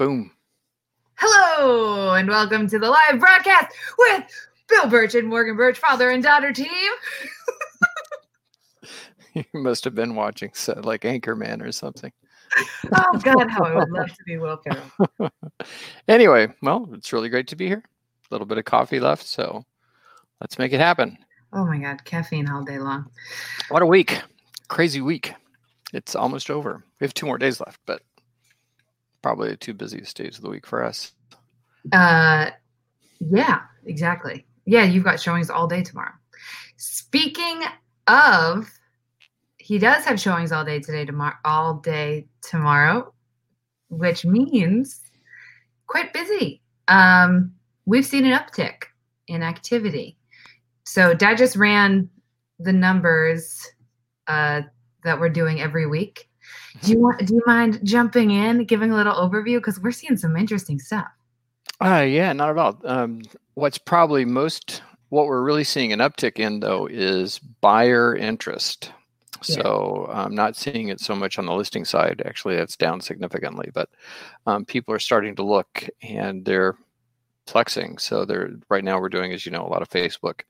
Boom. Hello, and welcome to the live broadcast with Bill Birch and Morgan Birch, father and daughter team. you must have been watching so, like Anchorman or something. oh God, how I would love to be Will Ferrell. anyway, well, it's really great to be here. A little bit of coffee left, so let's make it happen. Oh my God, caffeine all day long. What a week! Crazy week. It's almost over. We have two more days left, but probably the two busiest days of the week for us. Uh, yeah, exactly. Yeah, you've got showings all day tomorrow. Speaking of, he does have showings all day today, tomorrow, all day tomorrow, which means quite busy. Um, we've seen an uptick in activity. So Dad just ran the numbers uh, that we're doing every week. Do you want? Do you mind jumping in, giving a little overview because we're seeing some interesting stuff. Uh, yeah, not at all. Um, what's probably most what we're really seeing an uptick in though is buyer interest. Yeah. So I'm not seeing it so much on the listing side. Actually, that's down significantly, but um, people are starting to look and they're flexing. So they're right now we're doing, as you know, a lot of Facebook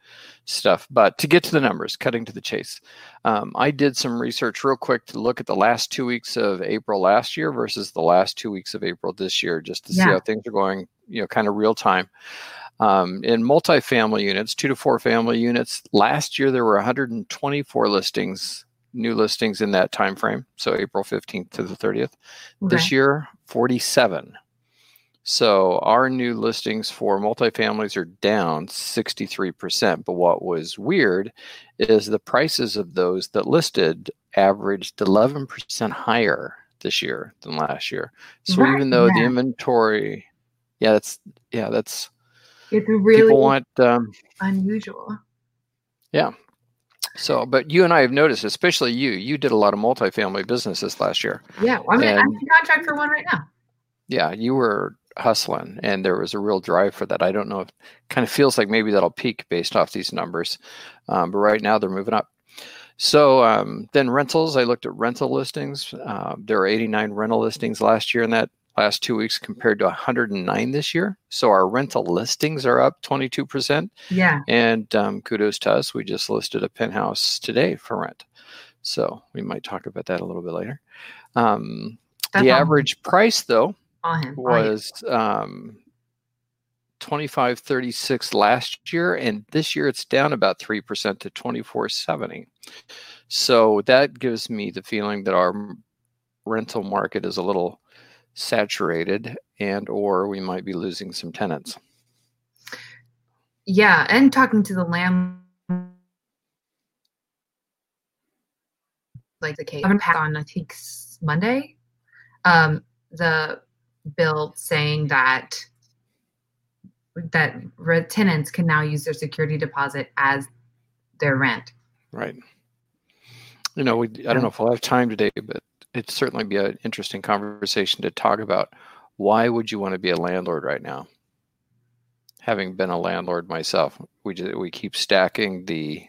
stuff. But to get to the numbers, cutting to the chase, um, I did some research real quick to look at the last two weeks of April last year versus the last two weeks of April this year, just to yeah. see how things are going. You know, kind of real time. Um, in multifamily units, two to four family units, last year there were 124 listings, new listings in that time frame. So April 15th to the 30th. Okay. This year, 47. So our new listings for multifamilies are down 63%. But what was weird is the prices of those that listed averaged 11% higher this year than last year. So right. even though yeah. the inventory, yeah, that's yeah, that's it's really people want um, unusual. Yeah. So, but you and I have noticed, especially you, you did a lot of multifamily businesses last year. Yeah, I mean, and, I'm in contract for one right now. Yeah, you were hustling and there was a real drive for that. I don't know if kind of feels like maybe that'll peak based off these numbers um, but right now they're moving up. So um, then rentals i looked at rental listings uh, there were 89 rental listings last year in that last two weeks compared to 109 this year. So our rental listings are up 22% yeah. and um, kudos to us we just listed a penthouse today for rent. So we might talk about that a little bit later. Um, the average price though was um, 2536 last year and this year it's down about 3% to 2470 so that gives me the feeling that our rental market is a little saturated and or we might be losing some tenants. Yeah and talking to the land like the case on i think monday um the bill saying that that tenants can now use their security deposit as their rent. Right. You know, we, I don't know if we'll have time today, but it'd certainly be an interesting conversation to talk about why would you want to be a landlord right now? Having been a landlord myself, we just, we keep stacking the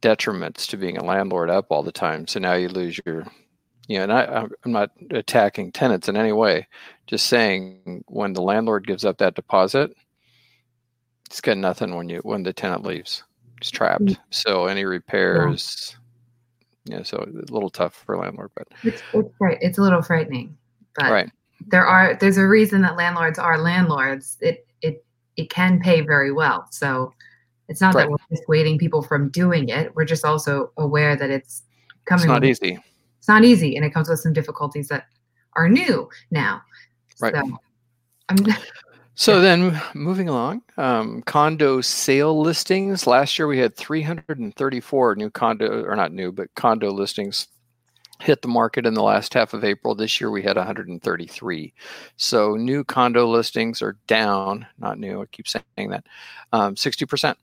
detriments to being a landlord up all the time. So now you lose your you know, and I, I'm not attacking tenants in any way, just saying when the landlord gives up that deposit, it's got nothing when you when the tenant leaves. It's trapped. Mm-hmm. So any repairs, yeah. you know, so a little tough for a landlord, but it's, it's right. It's a little frightening, but right. there are there's a reason that landlords are landlords. It it it can pay very well. So it's not right. that we're dissuading people from doing it. We're just also aware that it's coming. It's not easy it's not easy and it comes with some difficulties that are new now. Right. So, so then moving along, um, condo sale listings. Last year we had 334 new condo, or not new, but condo listings hit the market in the last half of April. This year we had 133. So new condo listings are down, not new, I keep saying that, um, 60%.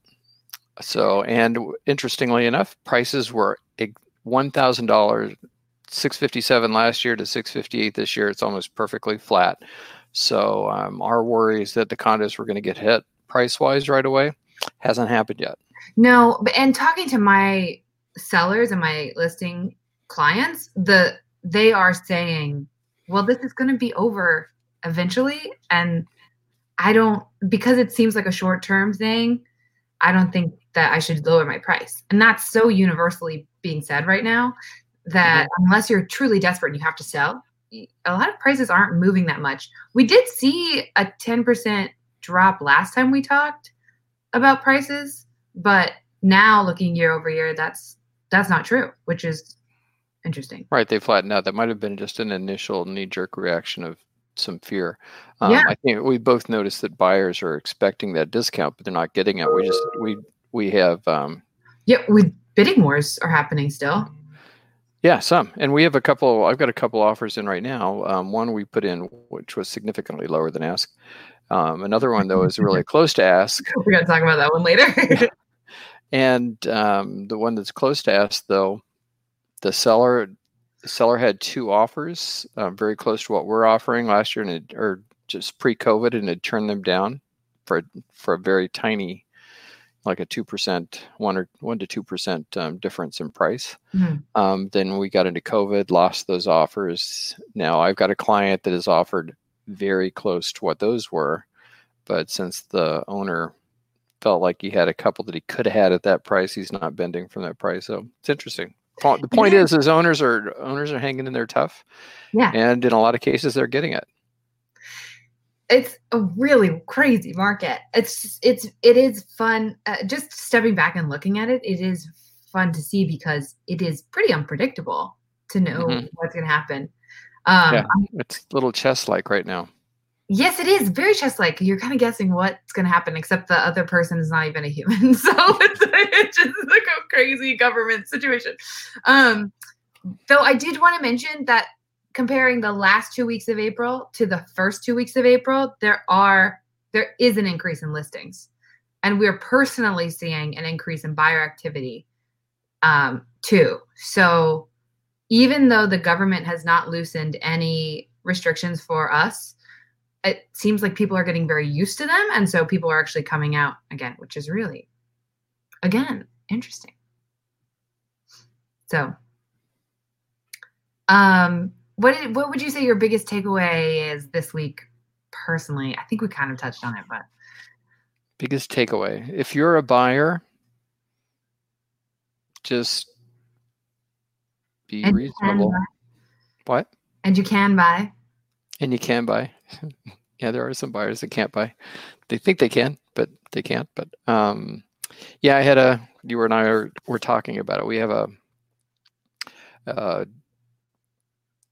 So, and interestingly enough, prices were $1,000 657 last year to 658 this year. It's almost perfectly flat. So um, our worry is that the condos were going to get hit price wise right away. Hasn't happened yet. No, and talking to my sellers and my listing clients, the they are saying, well, this is going to be over eventually. And I don't, because it seems like a short term thing, I don't think that I should lower my price. And that's so universally being said right now that mm-hmm. unless you're truly desperate and you have to sell, a lot of prices aren't moving that much. We did see a 10% drop last time we talked about prices, but now looking year over year, that's that's not true, which is interesting. Right, they flattened out. That might have been just an initial knee-jerk reaction of some fear. Um, yeah. I think we both noticed that buyers are expecting that discount, but they're not getting it. We just we we have um, yeah, we bidding wars are happening still. Yeah, some, and we have a couple. I've got a couple offers in right now. Um, one we put in, which was significantly lower than ask. Um, another one though is really close to ask. We're gonna talk about that one later. and um, the one that's close to ask, though, the seller the seller had two offers, uh, very close to what we're offering last year, and it, or just pre-COVID, and had turned them down for for a very tiny like a two percent, one or one to two percent um, difference in price. Mm-hmm. Um, then we got into COVID, lost those offers. Now I've got a client that has offered very close to what those were, but since the owner felt like he had a couple that he could have had at that price, he's not bending from that price. So it's interesting. The point is, is owners are owners are hanging in there tough. Yeah, and in a lot of cases, they're getting it it's a really crazy market. It's it's it is fun. Uh, just stepping back and looking at it, it is fun to see because it is pretty unpredictable to know mm-hmm. what's going to happen. Um, yeah, it's a little chess like right now. Yes, it is very chess like. You're kind of guessing what's going to happen, except the other person is not even a human. So it's, it's just like a crazy government situation. Um, though I did want to mention that comparing the last two weeks of April to the first two weeks of April, there are there is an increase in listings, and we're personally seeing an increase in buyer activity um, too. So even though the government has not loosened any restrictions for us, it seems like people are getting very used to them, and so people are actually coming out again, which is really, again, interesting. So, um, what did, what would you say your biggest takeaway is this week personally? I think we kind of touched on it, but biggest takeaway. If you're a buyer, just be and reasonable. What? And you can buy. And you can buy. yeah, there are some buyers that can't buy. They think they can, but they can't. But um, yeah, I had a. You and I are, were talking about it. We have a, a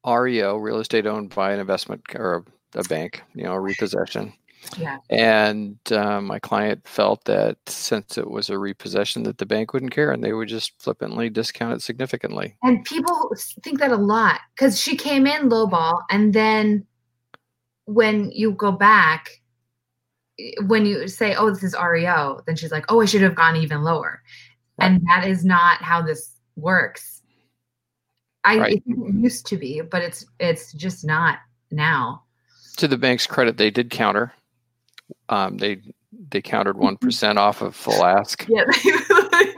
REO, real estate owned by an investment or a, a bank, you know, a repossession. Yeah. And uh, my client felt that since it was a repossession, that the bank wouldn't care and they would just flippantly discount it significantly. And people think that a lot because she came in lowball, and then when you go back, when you say, "Oh, this is REO," then she's like, "Oh, I should have gone even lower," and that is not how this works I right. it used to be, but it's it's just not now. To the bank's credit, they did counter. Um, they they countered one percent off of full ask. Yeah, they,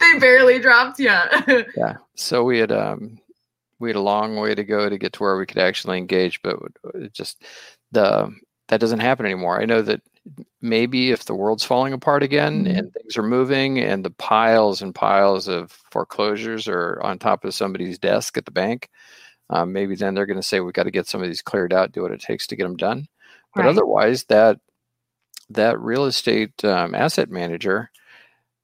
they barely dropped. Yeah. yeah. So we had um, we had a long way to go to get to where we could actually engage, but it just the that doesn't happen anymore. I know that maybe if the world's falling apart again mm-hmm. and things are moving and the piles and piles of foreclosures are on top of somebody's desk at the bank, um, maybe then they're going to say we've got to get some of these cleared out, do what it takes to get them done. But right. otherwise, that that real estate um, asset manager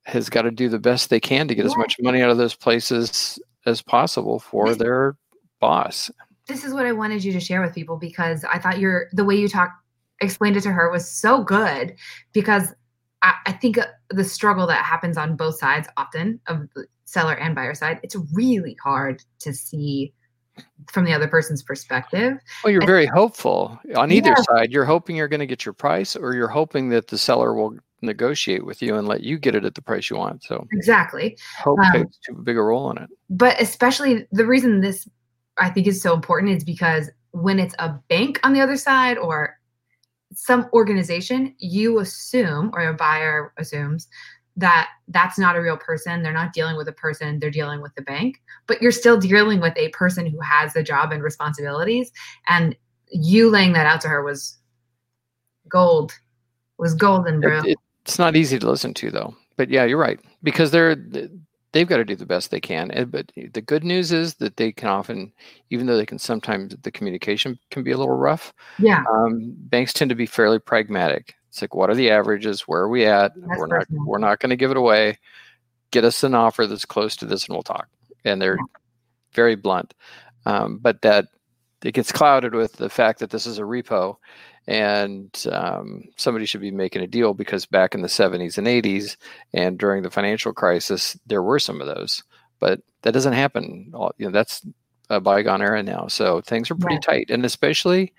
has got to do the best they can to get yeah. as much money out of those places as possible for this, their boss. This is what I wanted you to share with people because I thought you're the way you talk explained it to her was so good because I, I think the struggle that happens on both sides often of the seller and buyer side, it's really hard to see from the other person's perspective. Well, you're and, very hopeful on either yeah. side. You're hoping you're going to get your price, or you're hoping that the seller will negotiate with you and let you get it at the price you want. So exactly, hope um, takes too big a role in it. But especially the reason this I think is so important is because when it's a bank on the other side or some organization, you assume, or a buyer assumes, that that's not a real person. They're not dealing with a person, they're dealing with the bank, but you're still dealing with a person who has a job and responsibilities. And you laying that out to her was gold. Was golden, bro. It- it's not easy to listen to though. But yeah, you're right because they're they've got to do the best they can. And, but the good news is that they can often, even though they can sometimes the communication can be a little rough. yeah. Um, banks tend to be fairly pragmatic. It's like, what are the averages? Where are we at? That's we're not personal. we're not going to give it away. Get us an offer that's close to this, and we'll talk. And they're very blunt. Um, but that it gets clouded with the fact that this is a repo, and um, somebody should be making a deal because back in the 70s and 80s, and during the financial crisis, there were some of those. But that doesn't happen. You know, that's a bygone era now. So things are pretty Right. tight, and especially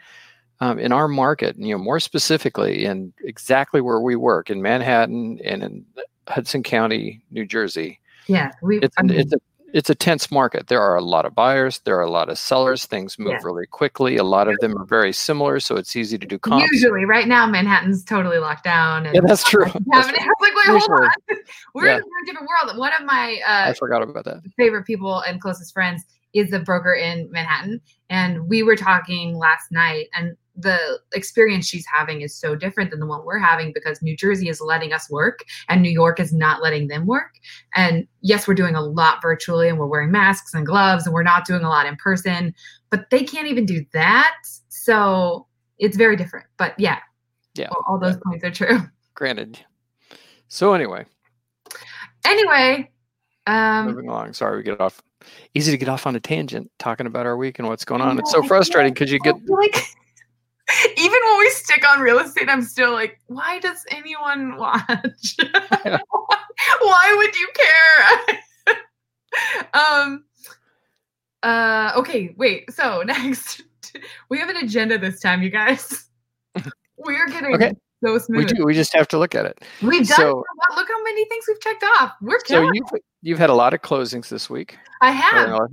um, in our market, you know, more specifically in exactly where we work in Manhattan and in Hudson County, New Jersey. Yeah. We It's I mean, it's a it's a tense market. There are a lot of buyers. There are a lot of sellers. Things move Yeah. really quickly. A lot of them are very similar, so it's easy to do comps. usually right now Manhattan's totally locked down. And Yeah, that's true. That's true. I like, wait, hold on. We're Yeah. in a different world. One of my I uh, forgot about that. favorite people and closest friends is a broker in Manhattan. And we were talking last night, and the experience she's having is so different than the one we're having because New Jersey is letting us work and New York is not letting them work. And yes, we're doing a lot virtually and we're wearing masks and gloves and we're not doing a lot in person, but they can't even do that. So it's very different. But yeah, Yeah. all, all those points are true. Granted. So anyway, Anyway, um, moving along. Sorry, we get off. Easy to get off on a tangent talking about our week and what's going on. It's so frustrating because you get like even when we stick on real estate, I'm still like, why does anyone watch? why would you care? um uh okay, wait. So next we have an agenda this time, you guys. We're getting Okay. so we do. We just have to look at it. We've done So- so, look how many things we've checked off. We're So killing. you've you've had a lot of closings this week. I Or, have. uh,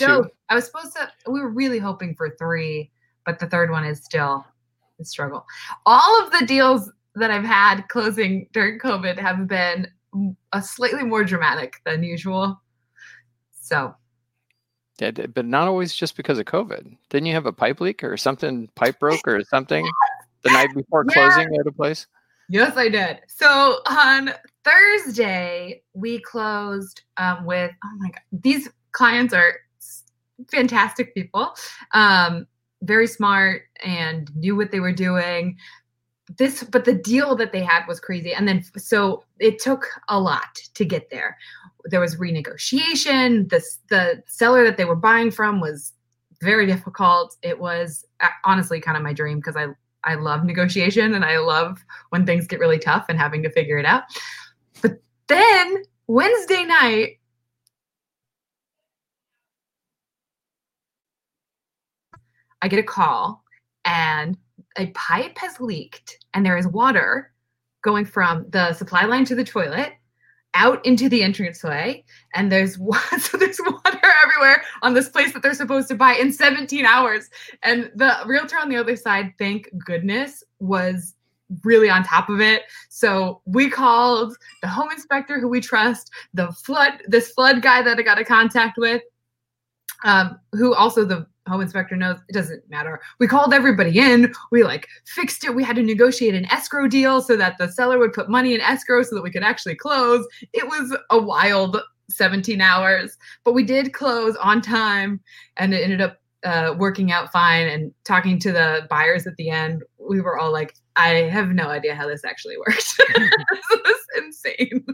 So. I was supposed to. We were really hoping for three, but the third one is still a struggle. All of the deals that I've had closing during COVID have been a slightly more dramatic than usual. So Yeah, but not always just because of COVID. Didn't you have a pipe leak or something? Pipe broke or something the night before Yeah. closing at a place? yes, I did. So on Thursday we closed um, with. Oh my god, these clients are fantastic people. Um, very smart and knew what they were doing. This, but the deal that they had was crazy. And then, so it took a lot to get there. There was renegotiation. This, the seller that they were buying from was very difficult. It was uh, honestly kind of my dream because I, I love negotiation and I love when things get really tough and having to figure it out. But then Wednesday night, I get a call and a pipe has leaked and there is water going from the supply line to the toilet out into the entranceway and there's so there's water everywhere on this place that they're supposed to buy in 17 hours. And the realtor on the other side thank goodness was really on top of it. So we called the home inspector who we trust the flood this flood guy that i got a contact with um, who also the home inspector knows it doesn't matter. We called everybody in. We like fixed it. We had to negotiate an escrow deal so that the seller would put money in escrow so that we could actually close. It was a wild 17 hours, but we did close on time and it ended up uh, working out fine. And talking to the buyers at the end, we were all like, I have no idea how this actually worked. this was insane.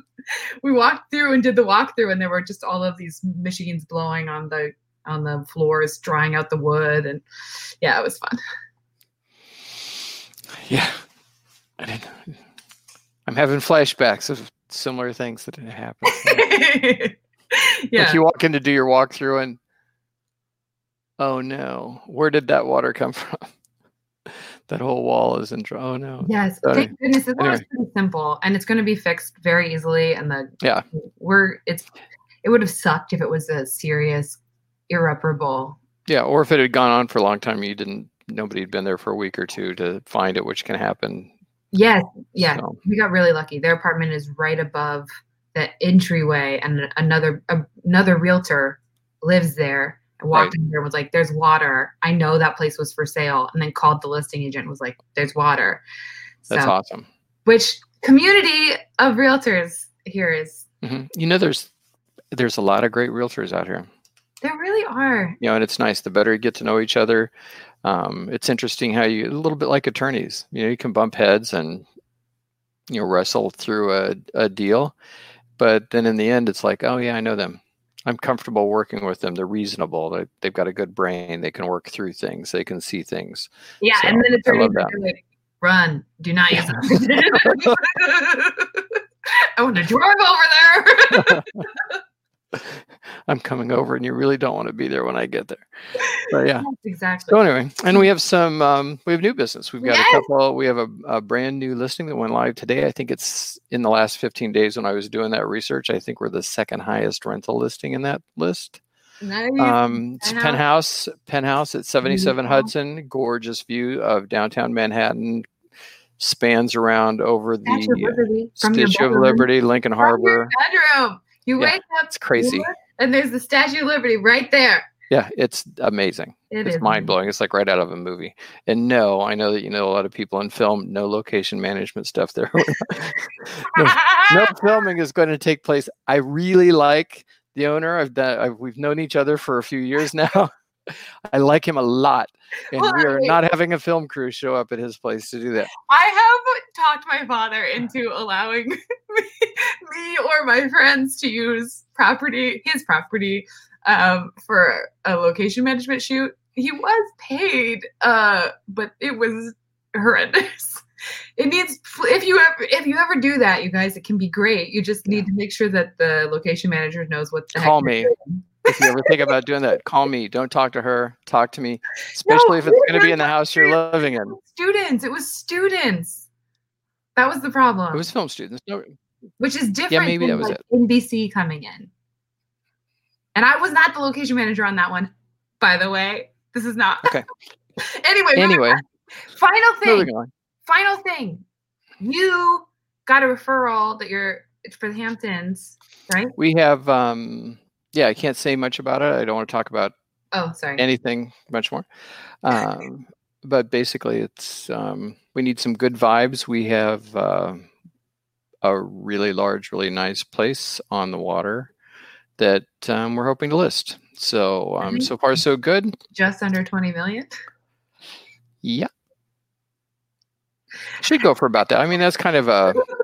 We walked through and did the walkthrough, and there were just all of these machines blowing on the on the floors, drying out the wood, and yeah, it was fun. Yeah. I didn't. I'm having flashbacks of similar things that had happened. yeah, Like you walk in to do your walkthrough and oh no, where did that water come from? that whole wall is in oh no. yes. Sorry. Thank goodness this Anyway. pretty simple, and it's going to be fixed very easily. And the Yeah. we're it's it would have sucked if it was a serious, irreparable. Yeah, or if it had gone on for a long time, you didn't nobody had been there for a week or two to find it, which can happen. Yes, yeah, So, we got really lucky. Their apartment is right above the entryway, and another another realtor lives there, I walked Right. in there and was like, "There's water." I know that place was for sale, and then called the listing agent and was like, "There's water." That's so, awesome. which community of realtors here is hmm You know, there's there's a lot of great realtors out here. There really are. You know, and it's nice. The better you get to know each other, um, it's interesting how you a little bit like attorneys. You know, you can bump heads and you know wrestle through a, a deal, but then in the end, it's like, oh yeah, I know them. I'm comfortable working with them. They're reasonable. They, they've got a good brain. They can work through things. They can see things. Yeah, So, and then attorneys are like, "Run! Do not use it." I want to drive over there. I'm coming over, and you really don't want to be there when I get there. But yeah. Yes, exactly. So anyway, and we have some um, we have new business. We've got Yes. a couple. We have a, a brand new listing that went live today. I think it's in the last 15 days when I was doing that research. I think we're the second highest rental listing in that list. Nice. Um, it's Penthouse. penthouse penthouse at 77 Beautiful. Hudson. Gorgeous view of downtown Manhattan. Spans around over Statue of the uh, Liberty Statue of. Liberty, Lincoln From Harbor. bedroom. You Yeah, wake up, It's crazy. and there's the Statue of Liberty right there. Yeah, it's amazing. It it's mind blowing. It's like right out of a movie. And no, I know that you know a lot of people in film. No location management stuff there. no, no filming is going to take place. I really like the owner. I've done. I've, we've known each other for a few years now. I like him a lot, and we are not having a film crew show up at his place to do that. I have talked my father into allowing me, me or my friends to use property, his property, um, for a location management shoot. He was paid, uh, but it was horrendous. It needs if you ever if you ever do that, you guys, it can be great. You just need to make sure that the location manager knows what the Call me. doing. If you ever think about doing that, call me. Don't talk to her. Talk to me, especially if it's going to be in the house you're living in. Students, it was students. That was the problem. It was film students. No, which is different yeah, maybe than that was like NBC coming in. And I was not the location manager on that one, by the way. This is not. Okay. anyway, Anyway, final thing. Final thing. You got a referral that you're for the Hamptons, right? We have, um, yeah, I can't say much about it. I don't want to talk about Oh, sorry. anything much more. Um, but basically, it's um, we need some good vibes. We have uh, a really large, really nice place on the water that um, we're hoping to list. So um, so far so good. Just under 20 million. Yeah, should go for about that. I mean, that's kind of a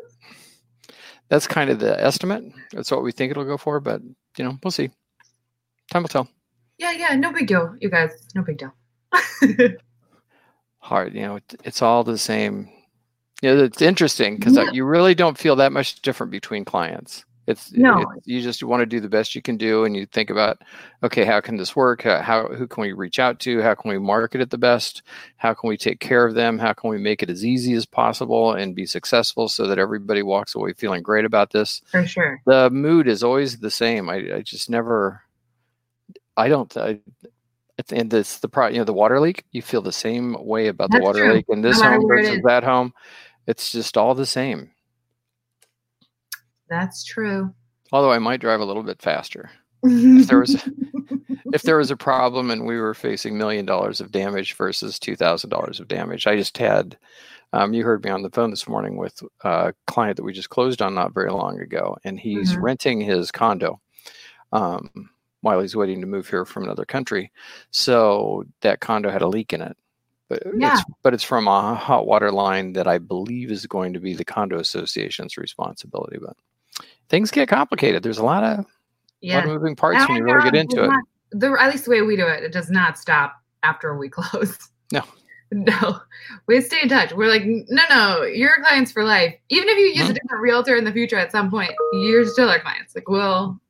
that's kind of the estimate. That's what we think it'll go for. But you know, we'll see. Time will tell. Yeah, yeah, no big deal, you guys. No big deal. hard. You know, it's all the same. You know, it's interesting because Yeah. you really don't feel that much different between clients. It's No. you just want to do the best you can do, and you think about, okay, how can this work? How, how who can we reach out to? How can we market it the best? How can we take care of them? How can we make it as easy as possible and be successful so that everybody walks away feeling great about this? For sure. The mood is always the same. I, I just never. I don't. I, the this the pro. You know, the water leak. You feel the same way about the water true, leak in this matter home versus that home. It's just all the same. That's true. Although I might drive a little bit faster if there was if there was a problem and we were facing million dollars of damage versus two thousand dollars of damage. I just had. Um, you heard me on the phone this morning with a client that we just closed on not very long ago, and he's Mhm. renting his condo um, while he's waiting to move here from another country. So that condo had a leak in it, but Yeah. it's but it's from a hot water line that I believe is going to be the condo association's responsibility. But things get complicated. There's a lot of, lot yeah. of moving parts And when you really get into it. not- the at least the way we do it, it does not stop after we close. No. No, we stay in touch. We're like, no, no, you're clients for life. Even if you use a Mhm. different realtor in the future at some point, you're still our clients. Like, well,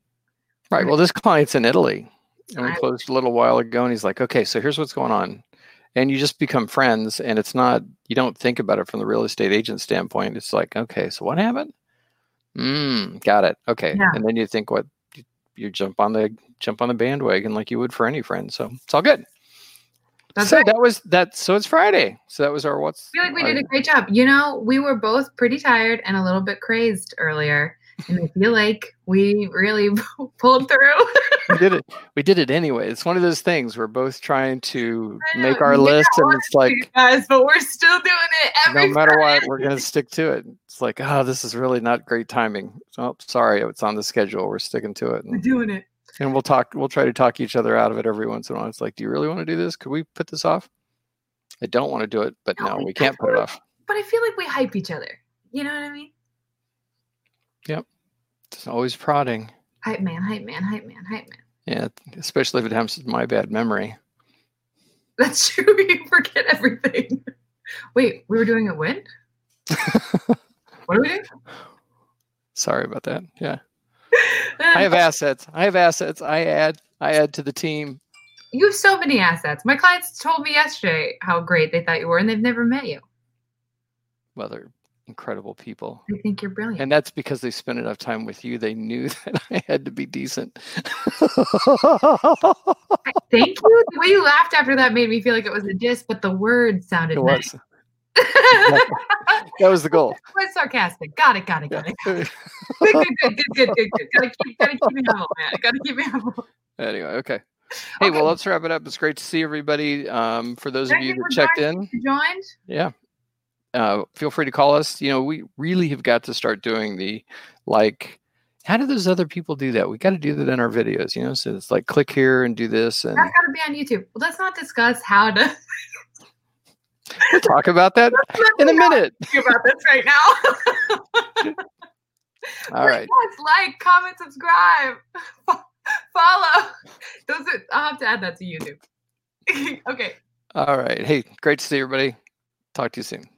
Right. Well, this client's in Italy, and we I- closed a little while ago, and he's like, "Okay, so here's what's going on," and you just become friends, and it's not you don't think about it from the real estate agent standpoint. It's like, okay, so what happened? Mm, got it. Okay, Yeah. and then you think, what? you- You jump on the jump on the bandwagon like you would for any friend. So it's all good. that's so right. that was that. So it's Friday. So that was our what's. I feel like we did a great job. You know, we were both pretty tired and a little bit crazed earlier. And I feel like we really pulled through. we did it. We did it anyway. It's one of those things. We're both trying to make our list, and it's like guys, but we're still doing it every no matter Friday. what, we're gonna stick to it. It's like, oh, this is really not great timing. Oh, sorry, it's on the schedule. We're sticking to it, We're and, doing it. and we'll talk. We'll try to talk each other out of it every once in a while. It's like, do you really want to do this? Could we put this off? I don't want to do it, but No, no, we we can't put it off. But I feel like we hype each other. You know what I mean? It's always prodding. Hype man, hype man, hype man, hype man. Yeah, especially if it happens to my bad memory. That's true. You forget everything. Wait, we were doing it when? What are we doing? Sorry about that. Yeah. I have assets. I have assets. I add I add to the team. You have so many assets. My clients told me yesterday how great they thought you were, and they've never met you. Well, they're incredible people. They think you're brilliant. And that's because they spent enough time with you. They knew that I had to be decent. Thank you. The way you laughed after that made me feel like it was a diss, but the words sounded it nice. was. That was the goal. was sarcastic. Got it. Got it. Got it. Yeah. Good. Good. Good. Good. Good. Good. good. Gotta keep. Gotta keep me humble, man. Gotta keep me humble. anyway, okay. Hey, Okay. well, let's wrap it up. It's great to see everybody. Um, for those of Thank you you that checked in, joined. yeah uh, feel free to call us you know we really have got to start doing the like how do those other people do that we got to do that in our videos you know so it's like click here and do this and That's got to be on YouTube. Well, let's not discuss how to we'll talk about that in a minute talk about this right now. all right Yes, like, comment, subscribe, follow. Those are, I'll have to add that to YouTube. okay. all right hey great to see everybody talk to you soon